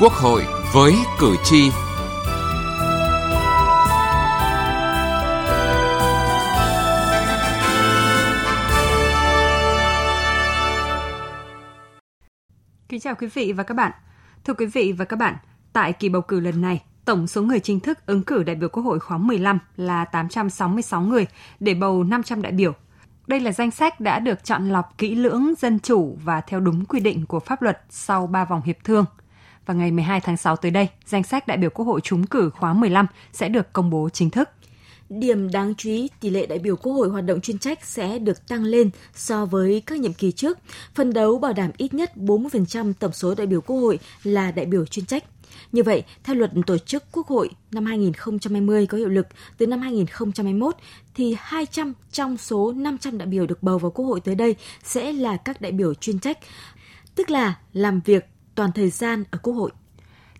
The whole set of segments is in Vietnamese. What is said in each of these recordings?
Quốc hội với cử tri. Kính chào quý vị và các bạn. Thưa quý vị và các bạn, tại kỳ bầu cử lần này, tổng số người chính thức ứng cử đại biểu Quốc hội khóa 15 là 866 người để bầu 500 đại biểu đây là danh sách đã được chọn lọc kỹ lưỡng, dân chủ và theo đúng quy định của pháp luật sau 3 vòng hiệp thương. Và ngày 12 tháng 6 tới đây, danh sách đại biểu Quốc hội trúng cử khóa 15 sẽ được công bố chính thức. Điểm đáng chú ý, tỷ lệ đại biểu Quốc hội hoạt động chuyên trách sẽ được tăng lên so với các nhiệm kỳ trước, phân đấu bảo đảm ít nhất 40% tổng số đại biểu Quốc hội là đại biểu chuyên trách. Như vậy, theo luật tổ chức Quốc hội năm 2020 có hiệu lực từ năm 2021 thì 200 trong số 500 đại biểu được bầu vào Quốc hội tới đây sẽ là các đại biểu chuyên trách, tức là làm việc toàn thời gian ở Quốc hội.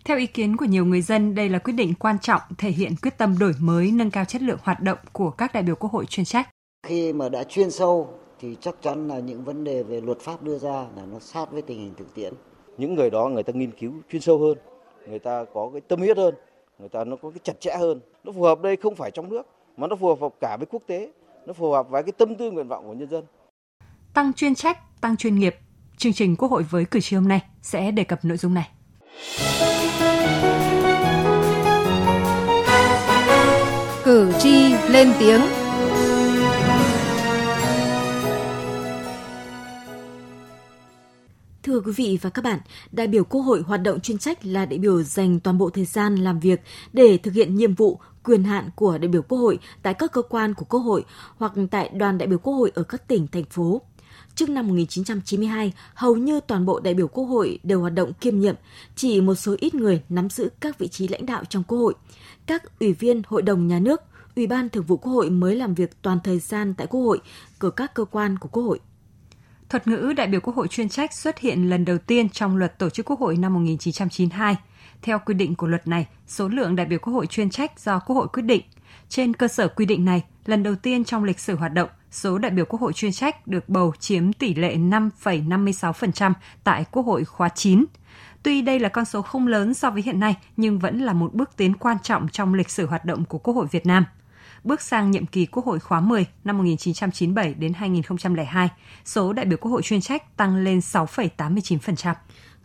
Theo ý kiến của nhiều người dân, đây là quyết định quan trọng thể hiện quyết tâm đổi mới, nâng cao chất lượng hoạt động của các đại biểu Quốc hội chuyên trách. Khi mà đã chuyên sâu thì chắc chắn là những vấn đề về luật pháp đưa ra là nó sát với tình hình thực tiễn. Những người đó người ta nghiên cứu chuyên sâu hơn, người ta có cái tâm huyết hơn, người ta nó có cái chặt chẽ hơn. Nó phù hợp đây không phải trong nước mà nó phù hợp cả với quốc tế, nó phù hợp với cái tâm tư nguyện vọng của nhân dân. Tăng chuyên trách, tăng chuyên nghiệp. Chương trình Quốc hội với cử tri hôm nay sẽ đề cập nội dung này. Cử tri lên tiếng. Thưa quý vị và các bạn, đại biểu Quốc hội hoạt động chuyên trách là đại biểu dành toàn bộ thời gian làm việc để thực hiện nhiệm vụ, quyền hạn của đại biểu Quốc hội tại các cơ quan của Quốc hội hoặc tại đoàn đại biểu Quốc hội ở các tỉnh, thành phố. Trước năm 1992, hầu như toàn bộ đại biểu Quốc hội đều hoạt động kiêm nhiệm, chỉ một số ít người nắm giữ các vị trí lãnh đạo trong Quốc hội. Các ủy viên Hội đồng Nhà nước, Ủy ban Thường vụ Quốc hội mới làm việc toàn thời gian tại Quốc hội, của các cơ quan của Quốc hội. Thuật ngữ đại biểu Quốc hội chuyên trách xuất hiện lần đầu tiên trong luật tổ chức Quốc hội năm 1992. Theo quy định của luật này, số lượng đại biểu Quốc hội chuyên trách do Quốc hội quyết định. Trên cơ sở quy định này, lần đầu tiên trong lịch sử hoạt động, số đại biểu Quốc hội chuyên trách được bầu chiếm tỷ lệ 5,56% tại Quốc hội khóa 9. Tuy đây là con số không lớn so với hiện nay, nhưng vẫn là một bước tiến quan trọng trong lịch sử hoạt động của Quốc hội Việt Nam – bước sang nhiệm kỳ Quốc hội khóa 10 năm 1997 đến 2002, số đại biểu Quốc hội chuyên trách tăng lên 6,89%.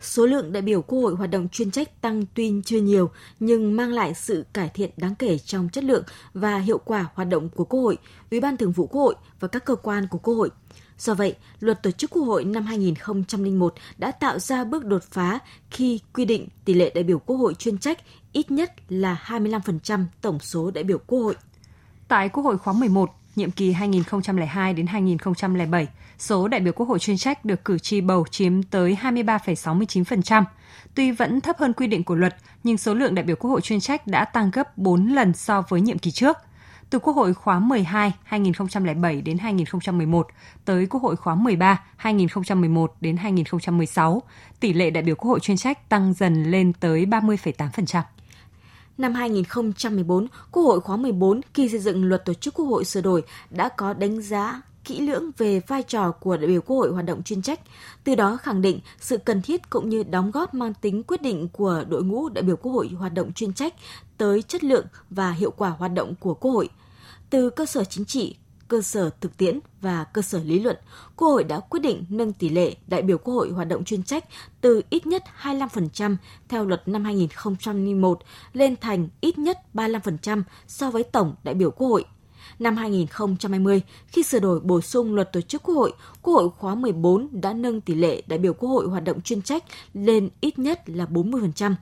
Số lượng đại biểu Quốc hội hoạt động chuyên trách tăng tuy chưa nhiều nhưng mang lại sự cải thiện đáng kể trong chất lượng và hiệu quả hoạt động của Quốc hội, Ủy ban Thường vụ Quốc hội và các cơ quan của Quốc hội. Do vậy, luật tổ chức Quốc hội năm 2001 đã tạo ra bước đột phá khi quy định tỷ lệ đại biểu Quốc hội chuyên trách ít nhất là 25% tổng số đại biểu Quốc hội. Tại Quốc hội khóa 11, nhiệm kỳ 2002 đến 2007, số đại biểu Quốc hội chuyên trách được cử tri bầu chiếm tới 23,69%. Tuy vẫn thấp hơn quy định của luật, nhưng số lượng đại biểu Quốc hội chuyên trách đã tăng gấp 4 lần so với nhiệm kỳ trước. Từ Quốc hội khóa 12 2007 đến 2011 tới Quốc hội khóa 13 2011 đến 2016, tỷ lệ đại biểu Quốc hội chuyên trách tăng dần lên tới 30,8%. Năm 2014, Quốc hội khóa 14 khi xây dựng luật tổ chức Quốc hội sửa đổi đã có đánh giá kỹ lưỡng về vai trò của đại biểu Quốc hội hoạt động chuyên trách, từ đó khẳng định sự cần thiết cũng như đóng góp mang tính quyết định của đội ngũ đại biểu Quốc hội hoạt động chuyên trách tới chất lượng và hiệu quả hoạt động của Quốc hội. Từ cơ sở chính trị, cơ sở thực tiễn và cơ sở lý luận, Quốc hội đã quyết định nâng tỷ lệ đại biểu Quốc hội hoạt động chuyên trách từ ít nhất 25% theo luật năm 2001 lên thành ít nhất 35% so với tổng đại biểu Quốc hội. Năm 2020, khi sửa đổi bổ sung luật tổ chức Quốc hội, Quốc hội khóa 14 đã nâng tỷ lệ đại biểu Quốc hội hoạt động chuyên trách lên ít nhất là 40%.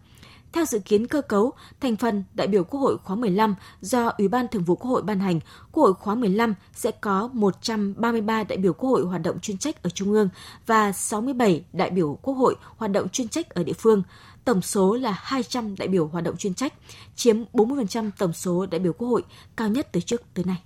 Theo dự kiến cơ cấu, thành phần đại biểu Quốc hội khóa 15 do Ủy ban Thường vụ Quốc hội ban hành, Quốc hội khóa 15 sẽ có 133 đại biểu Quốc hội hoạt động chuyên trách ở Trung ương và 67 đại biểu Quốc hội hoạt động chuyên trách ở địa phương. Tổng số là 200 đại biểu hoạt động chuyên trách, chiếm 40% tổng số đại biểu Quốc hội, cao nhất từ trước tới nay.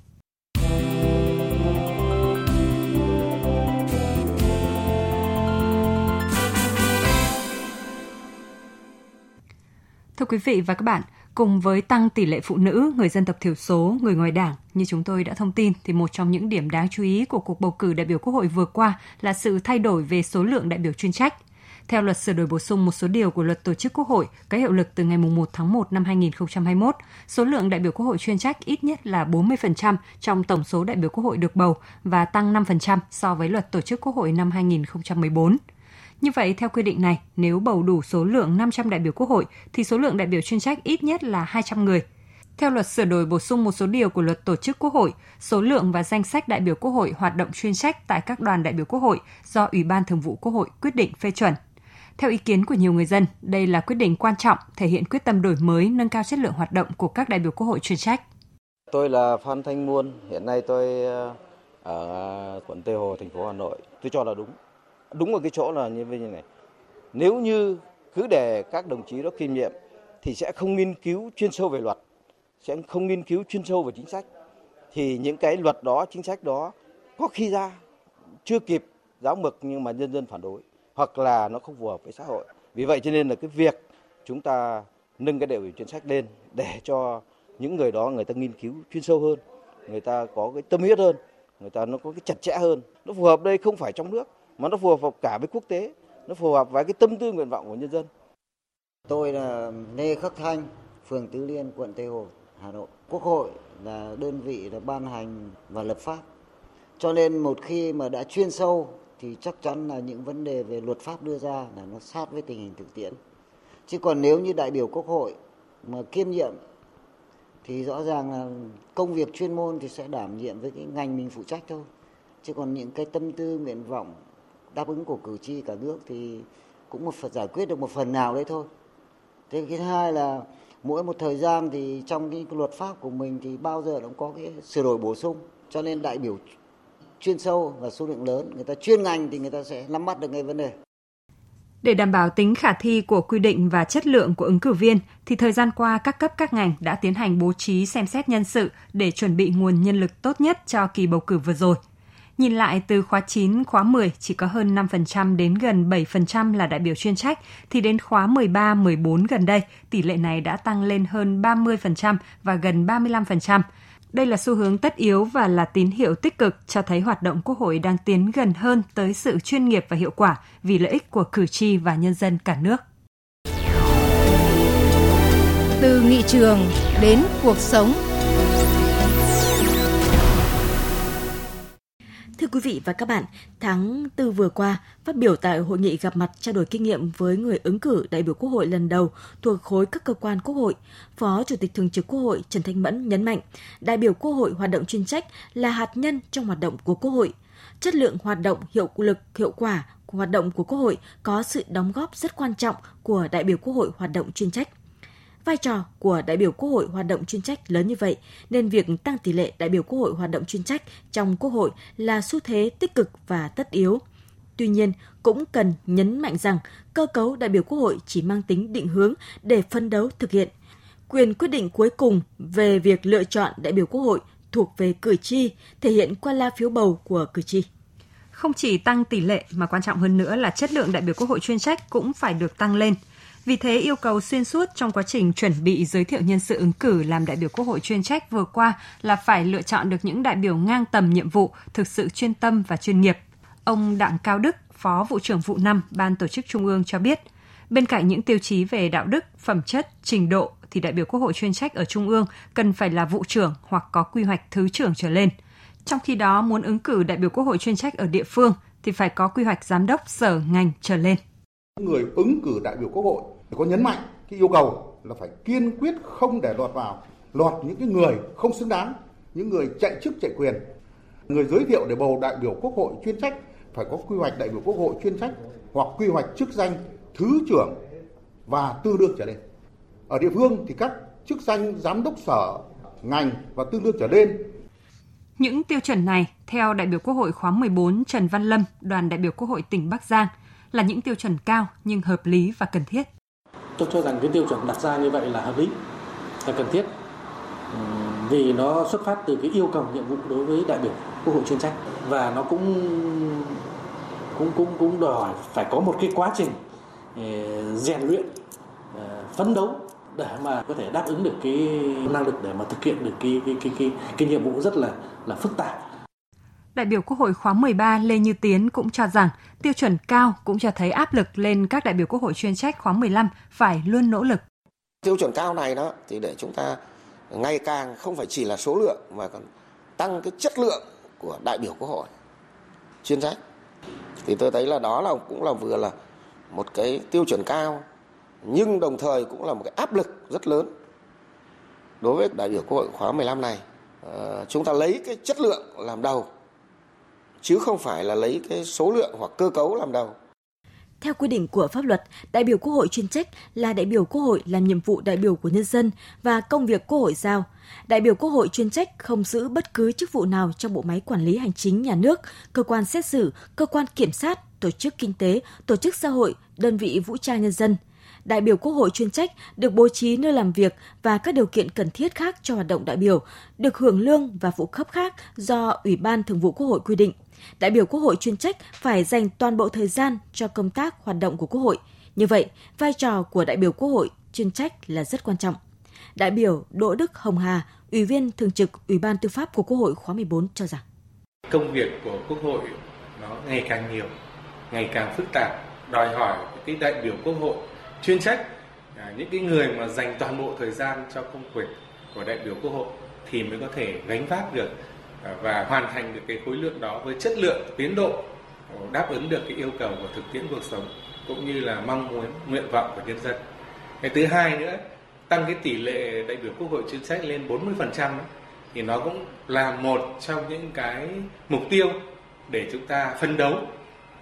Thưa quý vị và các bạn, cùng với tăng tỷ lệ phụ nữ, người dân tộc thiểu số, người ngoài đảng như chúng tôi đã thông tin thì một trong những điểm đáng chú ý của cuộc bầu cử đại biểu Quốc hội vừa qua là sự thay đổi về số lượng đại biểu chuyên trách. Theo luật sửa đổi bổ sung một số điều của luật tổ chức Quốc hội có hiệu lực từ ngày 1 tháng 1 năm 2021, số lượng đại biểu Quốc hội chuyên trách ít nhất là 40% trong tổng số đại biểu Quốc hội được bầu và tăng 5% so với luật tổ chức Quốc hội năm 2014. Như vậy, theo quy định này, nếu bầu đủ số lượng 500 đại biểu Quốc hội thì số lượng đại biểu chuyên trách ít nhất là 200 người. Theo luật sửa đổi bổ sung một số điều của luật tổ chức Quốc hội, số lượng và danh sách đại biểu Quốc hội hoạt động chuyên trách tại các đoàn đại biểu Quốc hội do Ủy ban Thường vụ Quốc hội quyết định phê chuẩn. Theo ý kiến của nhiều người dân, đây là quyết định quan trọng thể hiện quyết tâm đổi mới, nâng cao chất lượng hoạt động của các đại biểu Quốc hội chuyên trách. Tôi là Phan Thanh Muôn, hiện nay tôi ờ, ở quận Tây Hồ, thành phố Hà Nội. Tôi cho là đúng. Đúng ở cái chỗ là như vậy này. Nếu như cứ để các đồng chí đó kiêm nhiệm thì sẽ không nghiên cứu chuyên sâu về luật, sẽ không nghiên cứu chuyên sâu về chính sách. Thì những cái luật đó, chính sách đó có khi ra chưa kịp giáo mực nhưng mà nhân dân phản đối hoặc là nó không phù hợp với xã hội. Vì vậy cho nên là cái việc chúng ta nâng cái đại biểu chuyên sách lên để cho những người đó người ta nghiên cứu chuyên sâu hơn, người ta có cái tâm huyết hơn, người ta nó có cái chặt chẽ hơn. Nó phù hợp đây không phải trong nước mà nó phù hợp cả với quốc tế, nó phù hợp với cái tâm tư nguyện vọng của nhân dân. Tôi là Lê Khắc Thanh, phường Tứ Liên, quận Tây Hồ, Hà Nội. Quốc hội là đơn vị là ban hành và lập pháp. Cho nên một khi mà đã chuyên sâu thì chắc chắn là những vấn đề về luật pháp đưa ra là nó sát với tình hình thực tiễn. Chứ còn nếu như đại biểu Quốc hội mà kiêm nhiệm thì rõ ràng là công việc chuyên môn thì sẽ đảm nhiệm với cái ngành mình phụ trách thôi. Chứ còn những cái tâm tư nguyện vọng đáp ứng của cử tri cả nước thì cũng một phần giải quyết được một phần nào đấy thôi. Thế cái thứ hai là mỗi một thời gian thì trong cái luật pháp của mình thì bao giờ cũng có cái sửa đổi bổ sung cho nên đại biểu chuyên sâu và số lượng lớn người ta chuyên ngành thì người ta sẽ nắm bắt được ngay vấn đề để đảm bảo tính khả thi của quy định và chất lượng của ứng cử viên, thì thời gian qua các cấp các ngành đã tiến hành bố trí xem xét nhân sự để chuẩn bị nguồn nhân lực tốt nhất cho kỳ bầu cử vừa rồi. Nhìn lại từ khóa 9, khóa 10 chỉ có hơn 5% đến gần 7% là đại biểu chuyên trách, thì đến khóa 13, 14 gần đây, tỷ lệ này đã tăng lên hơn 30% và gần 35%. Đây là xu hướng tất yếu và là tín hiệu tích cực cho thấy hoạt động Quốc hội đang tiến gần hơn tới sự chuyên nghiệp và hiệu quả vì lợi ích của cử tri và nhân dân cả nước. Từ nghị trường đến cuộc sống Thưa quý vị và các bạn, tháng 4 vừa qua, phát biểu tại hội nghị gặp mặt trao đổi kinh nghiệm với người ứng cử đại biểu Quốc hội lần đầu thuộc khối các cơ quan Quốc hội, Phó Chủ tịch Thường trực Quốc hội Trần Thanh Mẫn nhấn mạnh, đại biểu Quốc hội hoạt động chuyên trách là hạt nhân trong hoạt động của Quốc hội. Chất lượng hoạt động hiệu lực, hiệu quả của hoạt động của Quốc hội có sự đóng góp rất quan trọng của đại biểu Quốc hội hoạt động chuyên trách Vai trò của đại biểu Quốc hội hoạt động chuyên trách lớn như vậy, nên việc tăng tỷ lệ đại biểu Quốc hội hoạt động chuyên trách trong Quốc hội là xu thế tích cực và tất yếu. Tuy nhiên, cũng cần nhấn mạnh rằng cơ cấu đại biểu Quốc hội chỉ mang tính định hướng để phân đấu thực hiện. Quyền quyết định cuối cùng về việc lựa chọn đại biểu Quốc hội thuộc về cử tri, thể hiện qua la phiếu bầu của cử tri. Không chỉ tăng tỷ lệ mà quan trọng hơn nữa là chất lượng đại biểu Quốc hội chuyên trách cũng phải được tăng lên – vì thế, yêu cầu xuyên suốt trong quá trình chuẩn bị giới thiệu nhân sự ứng cử làm đại biểu Quốc hội chuyên trách vừa qua là phải lựa chọn được những đại biểu ngang tầm nhiệm vụ, thực sự chuyên tâm và chuyên nghiệp. Ông Đặng Cao Đức, Phó Vụ trưởng Vụ 5, Ban Tổ chức Trung ương cho biết, bên cạnh những tiêu chí về đạo đức, phẩm chất, trình độ thì đại biểu Quốc hội chuyên trách ở Trung ương cần phải là vụ trưởng hoặc có quy hoạch thứ trưởng trở lên. Trong khi đó, muốn ứng cử đại biểu Quốc hội chuyên trách ở địa phương thì phải có quy hoạch giám đốc sở ngành trở lên. Người ứng cử đại biểu Quốc hội có nhấn mạnh cái yêu cầu là phải kiên quyết không để lọt vào lọt những cái người không xứng đáng, những người chạy chức chạy quyền. Người giới thiệu để bầu đại biểu quốc hội chuyên trách phải có quy hoạch đại biểu quốc hội chuyên trách hoặc quy hoạch chức danh thứ trưởng và tư lương trở lên. Ở địa phương thì các chức danh giám đốc sở, ngành và tư lương trở lên. Những tiêu chuẩn này, theo đại biểu Quốc hội khóa 14 Trần Văn Lâm, đoàn đại biểu Quốc hội tỉnh Bắc Giang, là những tiêu chuẩn cao nhưng hợp lý và cần thiết. Tôi cho rằng cái tiêu chuẩn đặt ra như vậy là hợp lý, là cần thiết ừ, vì nó xuất phát từ cái yêu cầu nhiệm vụ đối với đại biểu quốc hội chuyên trách và nó cũng cũng cũng cũng đòi hỏi phải có một cái quá trình ừ, rèn luyện ừ, phấn đấu để mà có thể đáp ứng được cái năng lực để mà thực hiện được cái cái cái cái, cái nhiệm vụ rất là là phức tạp Đại biểu Quốc hội khóa 13 Lê Như Tiến cũng cho rằng tiêu chuẩn cao cũng cho thấy áp lực lên các đại biểu Quốc hội chuyên trách khóa 15 phải luôn nỗ lực. Tiêu chuẩn cao này đó thì để chúng ta ngày càng không phải chỉ là số lượng mà còn tăng cái chất lượng của đại biểu Quốc hội chuyên trách. Thì tôi thấy là đó là, cũng là vừa là một cái tiêu chuẩn cao, nhưng đồng thời cũng là một cái áp lực rất lớn đối với đại biểu Quốc hội khóa 15 này. Ờ, chúng ta lấy cái chất lượng làm đầu chứ không phải là lấy cái số lượng hoặc cơ cấu làm đầu. Theo quy định của pháp luật, đại biểu Quốc hội chuyên trách là đại biểu Quốc hội làm nhiệm vụ đại biểu của nhân dân và công việc Quốc hội giao. Đại biểu Quốc hội chuyên trách không giữ bất cứ chức vụ nào trong bộ máy quản lý hành chính nhà nước, cơ quan xét xử, cơ quan kiểm sát, tổ chức kinh tế, tổ chức xã hội, đơn vị vũ trang nhân dân. Đại biểu Quốc hội chuyên trách được bố trí nơi làm việc và các điều kiện cần thiết khác cho hoạt động đại biểu, được hưởng lương và phụ cấp khác do Ủy ban Thường vụ Quốc hội quy định đại biểu Quốc hội chuyên trách phải dành toàn bộ thời gian cho công tác hoạt động của Quốc hội. Như vậy, vai trò của đại biểu Quốc hội chuyên trách là rất quan trọng. Đại biểu Đỗ Đức Hồng Hà, Ủy viên Thường trực Ủy ban Tư pháp của Quốc hội khóa 14 cho rằng công việc của Quốc hội nó ngày càng nhiều, ngày càng phức tạp, đòi hỏi cái đại biểu Quốc hội chuyên trách à, những cái người mà dành toàn bộ thời gian cho công việc của đại biểu Quốc hội thì mới có thể gánh vác được và hoàn thành được cái khối lượng đó với chất lượng, tiến độ ờ, đáp ứng được cái yêu cầu của thực tiễn cuộc sống cũng như là mong muốn, nguyện vọng của nhân dân. Cái thứ hai nữa, tăng cái tỷ lệ đại biểu quốc hội chuyên trách lên 40% thì nó cũng là một trong những cái mục tiêu để chúng ta phân đấu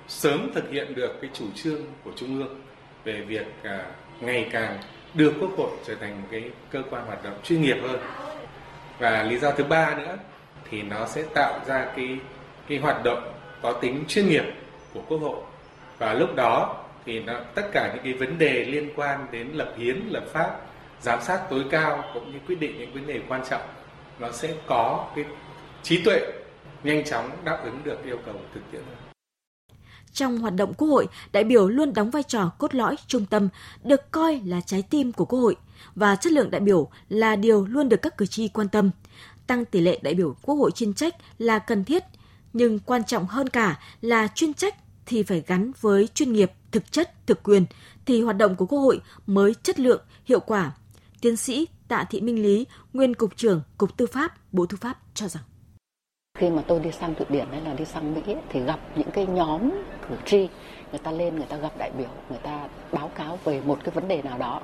sớm thực hiện được cái chủ trương của trung ương về việc à, ngày càng đưa quốc hội trở thành một cái cơ quan hoạt động chuyên nghiệp hơn. Và lý do thứ ba nữa thì nó sẽ tạo ra cái cái hoạt động có tính chuyên nghiệp của quốc hội. Và lúc đó thì nó, tất cả những cái vấn đề liên quan đến lập hiến lập pháp giám sát tối cao cũng như quyết định những vấn đề quan trọng nó sẽ có cái trí tuệ nhanh chóng đáp ứng được yêu cầu thực tiễn. Hơn trong hoạt động Quốc hội, đại biểu luôn đóng vai trò cốt lõi trung tâm, được coi là trái tim của Quốc hội. Và chất lượng đại biểu là điều luôn được các cử tri quan tâm tăng tỷ lệ đại biểu Quốc hội chuyên trách là cần thiết, nhưng quan trọng hơn cả là chuyên trách thì phải gắn với chuyên nghiệp, thực chất, thực quyền thì hoạt động của Quốc hội mới chất lượng, hiệu quả. Tiến sĩ Tạ Thị Minh Lý, nguyên cục trưởng Cục Tư pháp, Bộ Tư pháp cho rằng khi mà tôi đi sang Thụy Điển hay là đi sang Mỹ thì gặp những cái nhóm cử tri, người ta lên, người ta gặp đại biểu, người ta báo cáo về một cái vấn đề nào đó,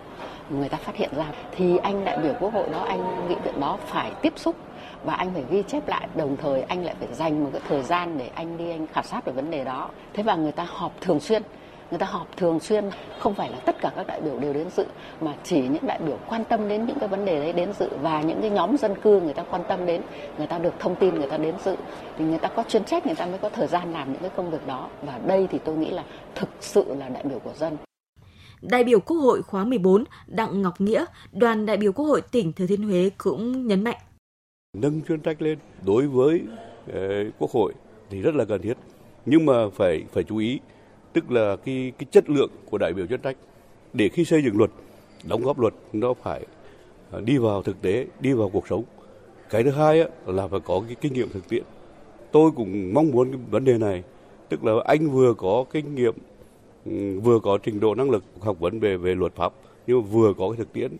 người ta phát hiện ra, thì anh đại biểu quốc hội đó, anh nghị viện đó phải tiếp xúc và anh phải ghi chép lại. Đồng thời anh lại phải dành một cái thời gian để anh đi, anh khảo sát về vấn đề đó. Thế và người ta họp thường xuyên người ta họp thường xuyên không phải là tất cả các đại biểu đều đến dự mà chỉ những đại biểu quan tâm đến những cái vấn đề đấy đến dự và những cái nhóm dân cư người ta quan tâm đến người ta được thông tin người ta đến dự thì người ta có chuyên trách người ta mới có thời gian làm những cái công việc đó và đây thì tôi nghĩ là thực sự là đại biểu của dân Đại biểu Quốc hội khóa 14 Đặng Ngọc Nghĩa, đoàn đại biểu Quốc hội tỉnh Thừa Thiên Huế cũng nhấn mạnh. Nâng chuyên trách lên đối với uh, Quốc hội thì rất là cần thiết. Nhưng mà phải phải chú ý tức là cái cái chất lượng của đại biểu chuyên trách. Để khi xây dựng luật đóng góp luật nó phải à, đi vào thực tế đi vào cuộc sống. Cái thứ hai là phải có cái kinh nghiệm thực tiễn. Tôi cũng mong muốn cái vấn đề này. Tức là anh vừa có kinh nghiệm ừ, vừa có trình độ năng lực học vấn về về luật pháp nhưng vừa có cái thực tiễn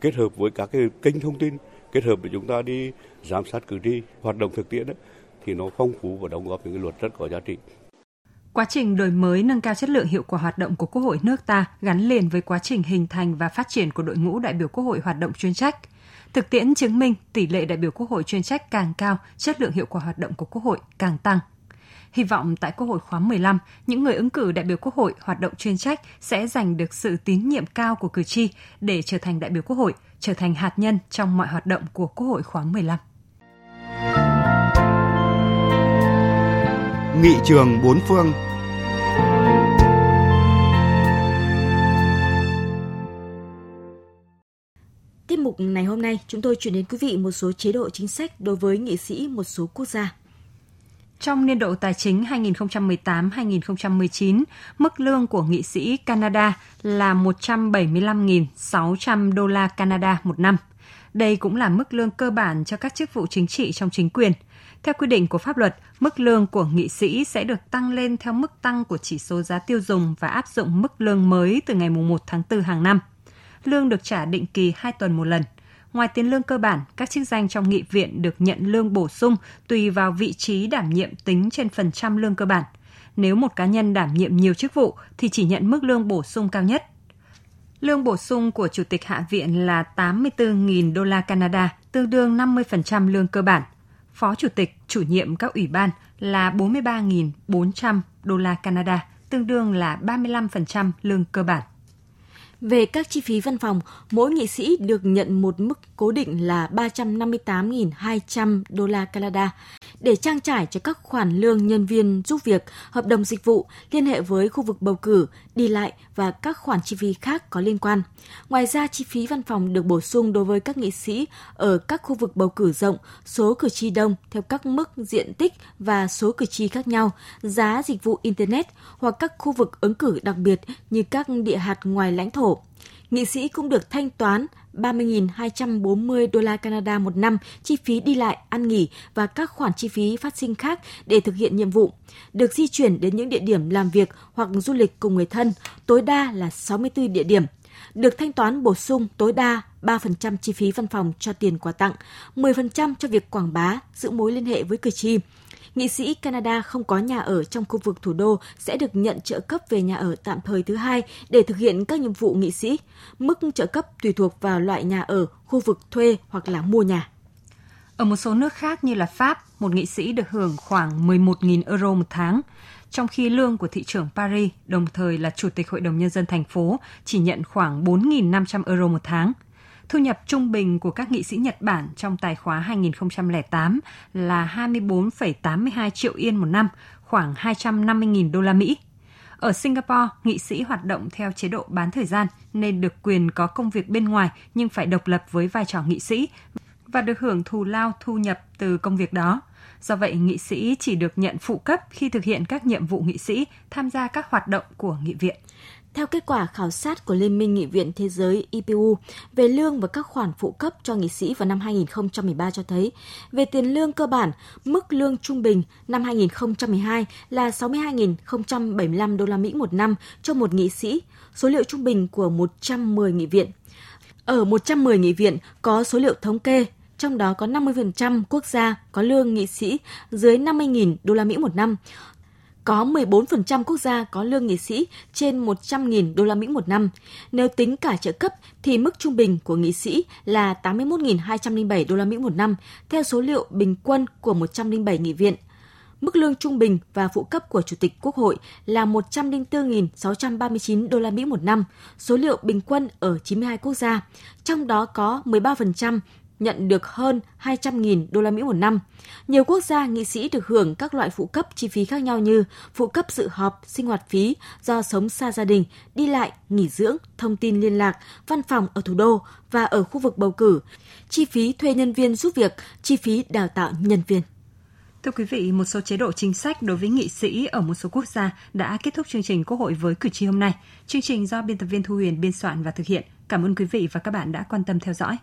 kết hợp với các cái kênh thông tin kết hợp để chúng ta đi giám sát cử tri hoạt động thực tiễn ấy, thì nó phong phú và đóng góp những cái luật rất có giá trị. Quá trình đổi mới nâng cao chất lượng hiệu quả hoạt động của Quốc hội nước ta gắn liền với quá trình hình thành và phát triển của đội ngũ đại biểu Quốc hội hoạt động chuyên trách. Thực tiễn chứng minh tỷ lệ đại biểu Quốc hội chuyên trách càng cao, chất lượng hiệu quả hoạt động của Quốc hội càng tăng. Hy vọng tại Quốc hội khóa 15, những người ứng cử đại biểu Quốc hội hoạt động chuyên trách sẽ giành được sự tín nhiệm cao của cử tri để trở thành đại biểu Quốc hội, trở thành hạt nhân trong mọi hoạt động của Quốc hội khóa 15. Nghị trường bốn phương mục này hôm nay, chúng tôi chuyển đến quý vị một số chế độ chính sách đối với nghị sĩ một số quốc gia. Trong niên độ tài chính 2018-2019, mức lương của nghị sĩ Canada là 175.600 đô la Canada một năm. Đây cũng là mức lương cơ bản cho các chức vụ chính trị trong chính quyền. Theo quy định của pháp luật, mức lương của nghị sĩ sẽ được tăng lên theo mức tăng của chỉ số giá tiêu dùng và áp dụng mức lương mới từ ngày 1 tháng 4 hàng năm. Lương được trả định kỳ 2 tuần một lần. Ngoài tiền lương cơ bản, các chức danh trong nghị viện được nhận lương bổ sung tùy vào vị trí đảm nhiệm tính trên phần trăm lương cơ bản. Nếu một cá nhân đảm nhiệm nhiều chức vụ thì chỉ nhận mức lương bổ sung cao nhất. Lương bổ sung của Chủ tịch Hạ viện là 84.000 đô la Canada, tương đương 50% lương cơ bản. Phó Chủ tịch, chủ nhiệm các ủy ban là 43.400 đô la Canada, tương đương là 35% lương cơ bản. Về các chi phí văn phòng, mỗi nghị sĩ được nhận một mức cố định là 358.200 đô la Canada để trang trải cho các khoản lương nhân viên giúp việc, hợp đồng dịch vụ, liên hệ với khu vực bầu cử, đi lại và các khoản chi phí khác có liên quan. Ngoài ra, chi phí văn phòng được bổ sung đối với các nghị sĩ ở các khu vực bầu cử rộng, số cử tri đông theo các mức diện tích và số cử tri khác nhau, giá dịch vụ Internet hoặc các khu vực ứng cử đặc biệt như các địa hạt ngoài lãnh thổ. Nghị sĩ cũng được thanh toán 30.240 đô la Canada một năm chi phí đi lại, ăn nghỉ và các khoản chi phí phát sinh khác để thực hiện nhiệm vụ, được di chuyển đến những địa điểm làm việc hoặc du lịch cùng người thân, tối đa là 64 địa điểm. Được thanh toán bổ sung tối đa 3% chi phí văn phòng cho tiền quà tặng, 10% cho việc quảng bá, giữ mối liên hệ với cử tri, nghị sĩ Canada không có nhà ở trong khu vực thủ đô sẽ được nhận trợ cấp về nhà ở tạm thời thứ hai để thực hiện các nhiệm vụ nghị sĩ. Mức trợ cấp tùy thuộc vào loại nhà ở, khu vực thuê hoặc là mua nhà. Ở một số nước khác như là Pháp, một nghị sĩ được hưởng khoảng 11.000 euro một tháng, trong khi lương của thị trưởng Paris, đồng thời là chủ tịch Hội đồng Nhân dân thành phố, chỉ nhận khoảng 4.500 euro một tháng – Thu nhập trung bình của các nghị sĩ Nhật Bản trong tài khóa 2008 là 24,82 triệu yên một năm, khoảng 250.000 đô la Mỹ. Ở Singapore, nghị sĩ hoạt động theo chế độ bán thời gian nên được quyền có công việc bên ngoài nhưng phải độc lập với vai trò nghị sĩ và được hưởng thù lao thu nhập từ công việc đó. Do vậy, nghị sĩ chỉ được nhận phụ cấp khi thực hiện các nhiệm vụ nghị sĩ, tham gia các hoạt động của nghị viện. Theo kết quả khảo sát của Liên minh Nghị viện Thế giới IPU về lương và các khoản phụ cấp cho nghị sĩ vào năm 2013 cho thấy, về tiền lương cơ bản, mức lương trung bình năm 2012 là 62.075 đô la Mỹ một năm cho một nghị sĩ, số liệu trung bình của 110 nghị viện. Ở 110 nghị viện có số liệu thống kê trong đó có 50% quốc gia có lương nghị sĩ dưới 50.000 đô la Mỹ một năm, có 14% quốc gia có lương nghị sĩ trên 100.000 đô la Mỹ một năm. Nếu tính cả trợ cấp thì mức trung bình của nghị sĩ là 81.207 đô la Mỹ một năm, theo số liệu bình quân của 107 nghị viện. Mức lương trung bình và phụ cấp của Chủ tịch Quốc hội là 104.639 đô la Mỹ một năm, số liệu bình quân ở 92 quốc gia, trong đó có 13% nhận được hơn 200.000 đô la Mỹ một năm. Nhiều quốc gia nghị sĩ được hưởng các loại phụ cấp chi phí khác nhau như phụ cấp dự họp, sinh hoạt phí do sống xa gia đình, đi lại, nghỉ dưỡng, thông tin liên lạc, văn phòng ở thủ đô và ở khu vực bầu cử, chi phí thuê nhân viên giúp việc, chi phí đào tạo nhân viên. Thưa quý vị, một số chế độ chính sách đối với nghị sĩ ở một số quốc gia đã kết thúc chương trình Quốc hội với cử tri hôm nay. Chương trình do biên tập viên Thu Huyền biên soạn và thực hiện. Cảm ơn quý vị và các bạn đã quan tâm theo dõi.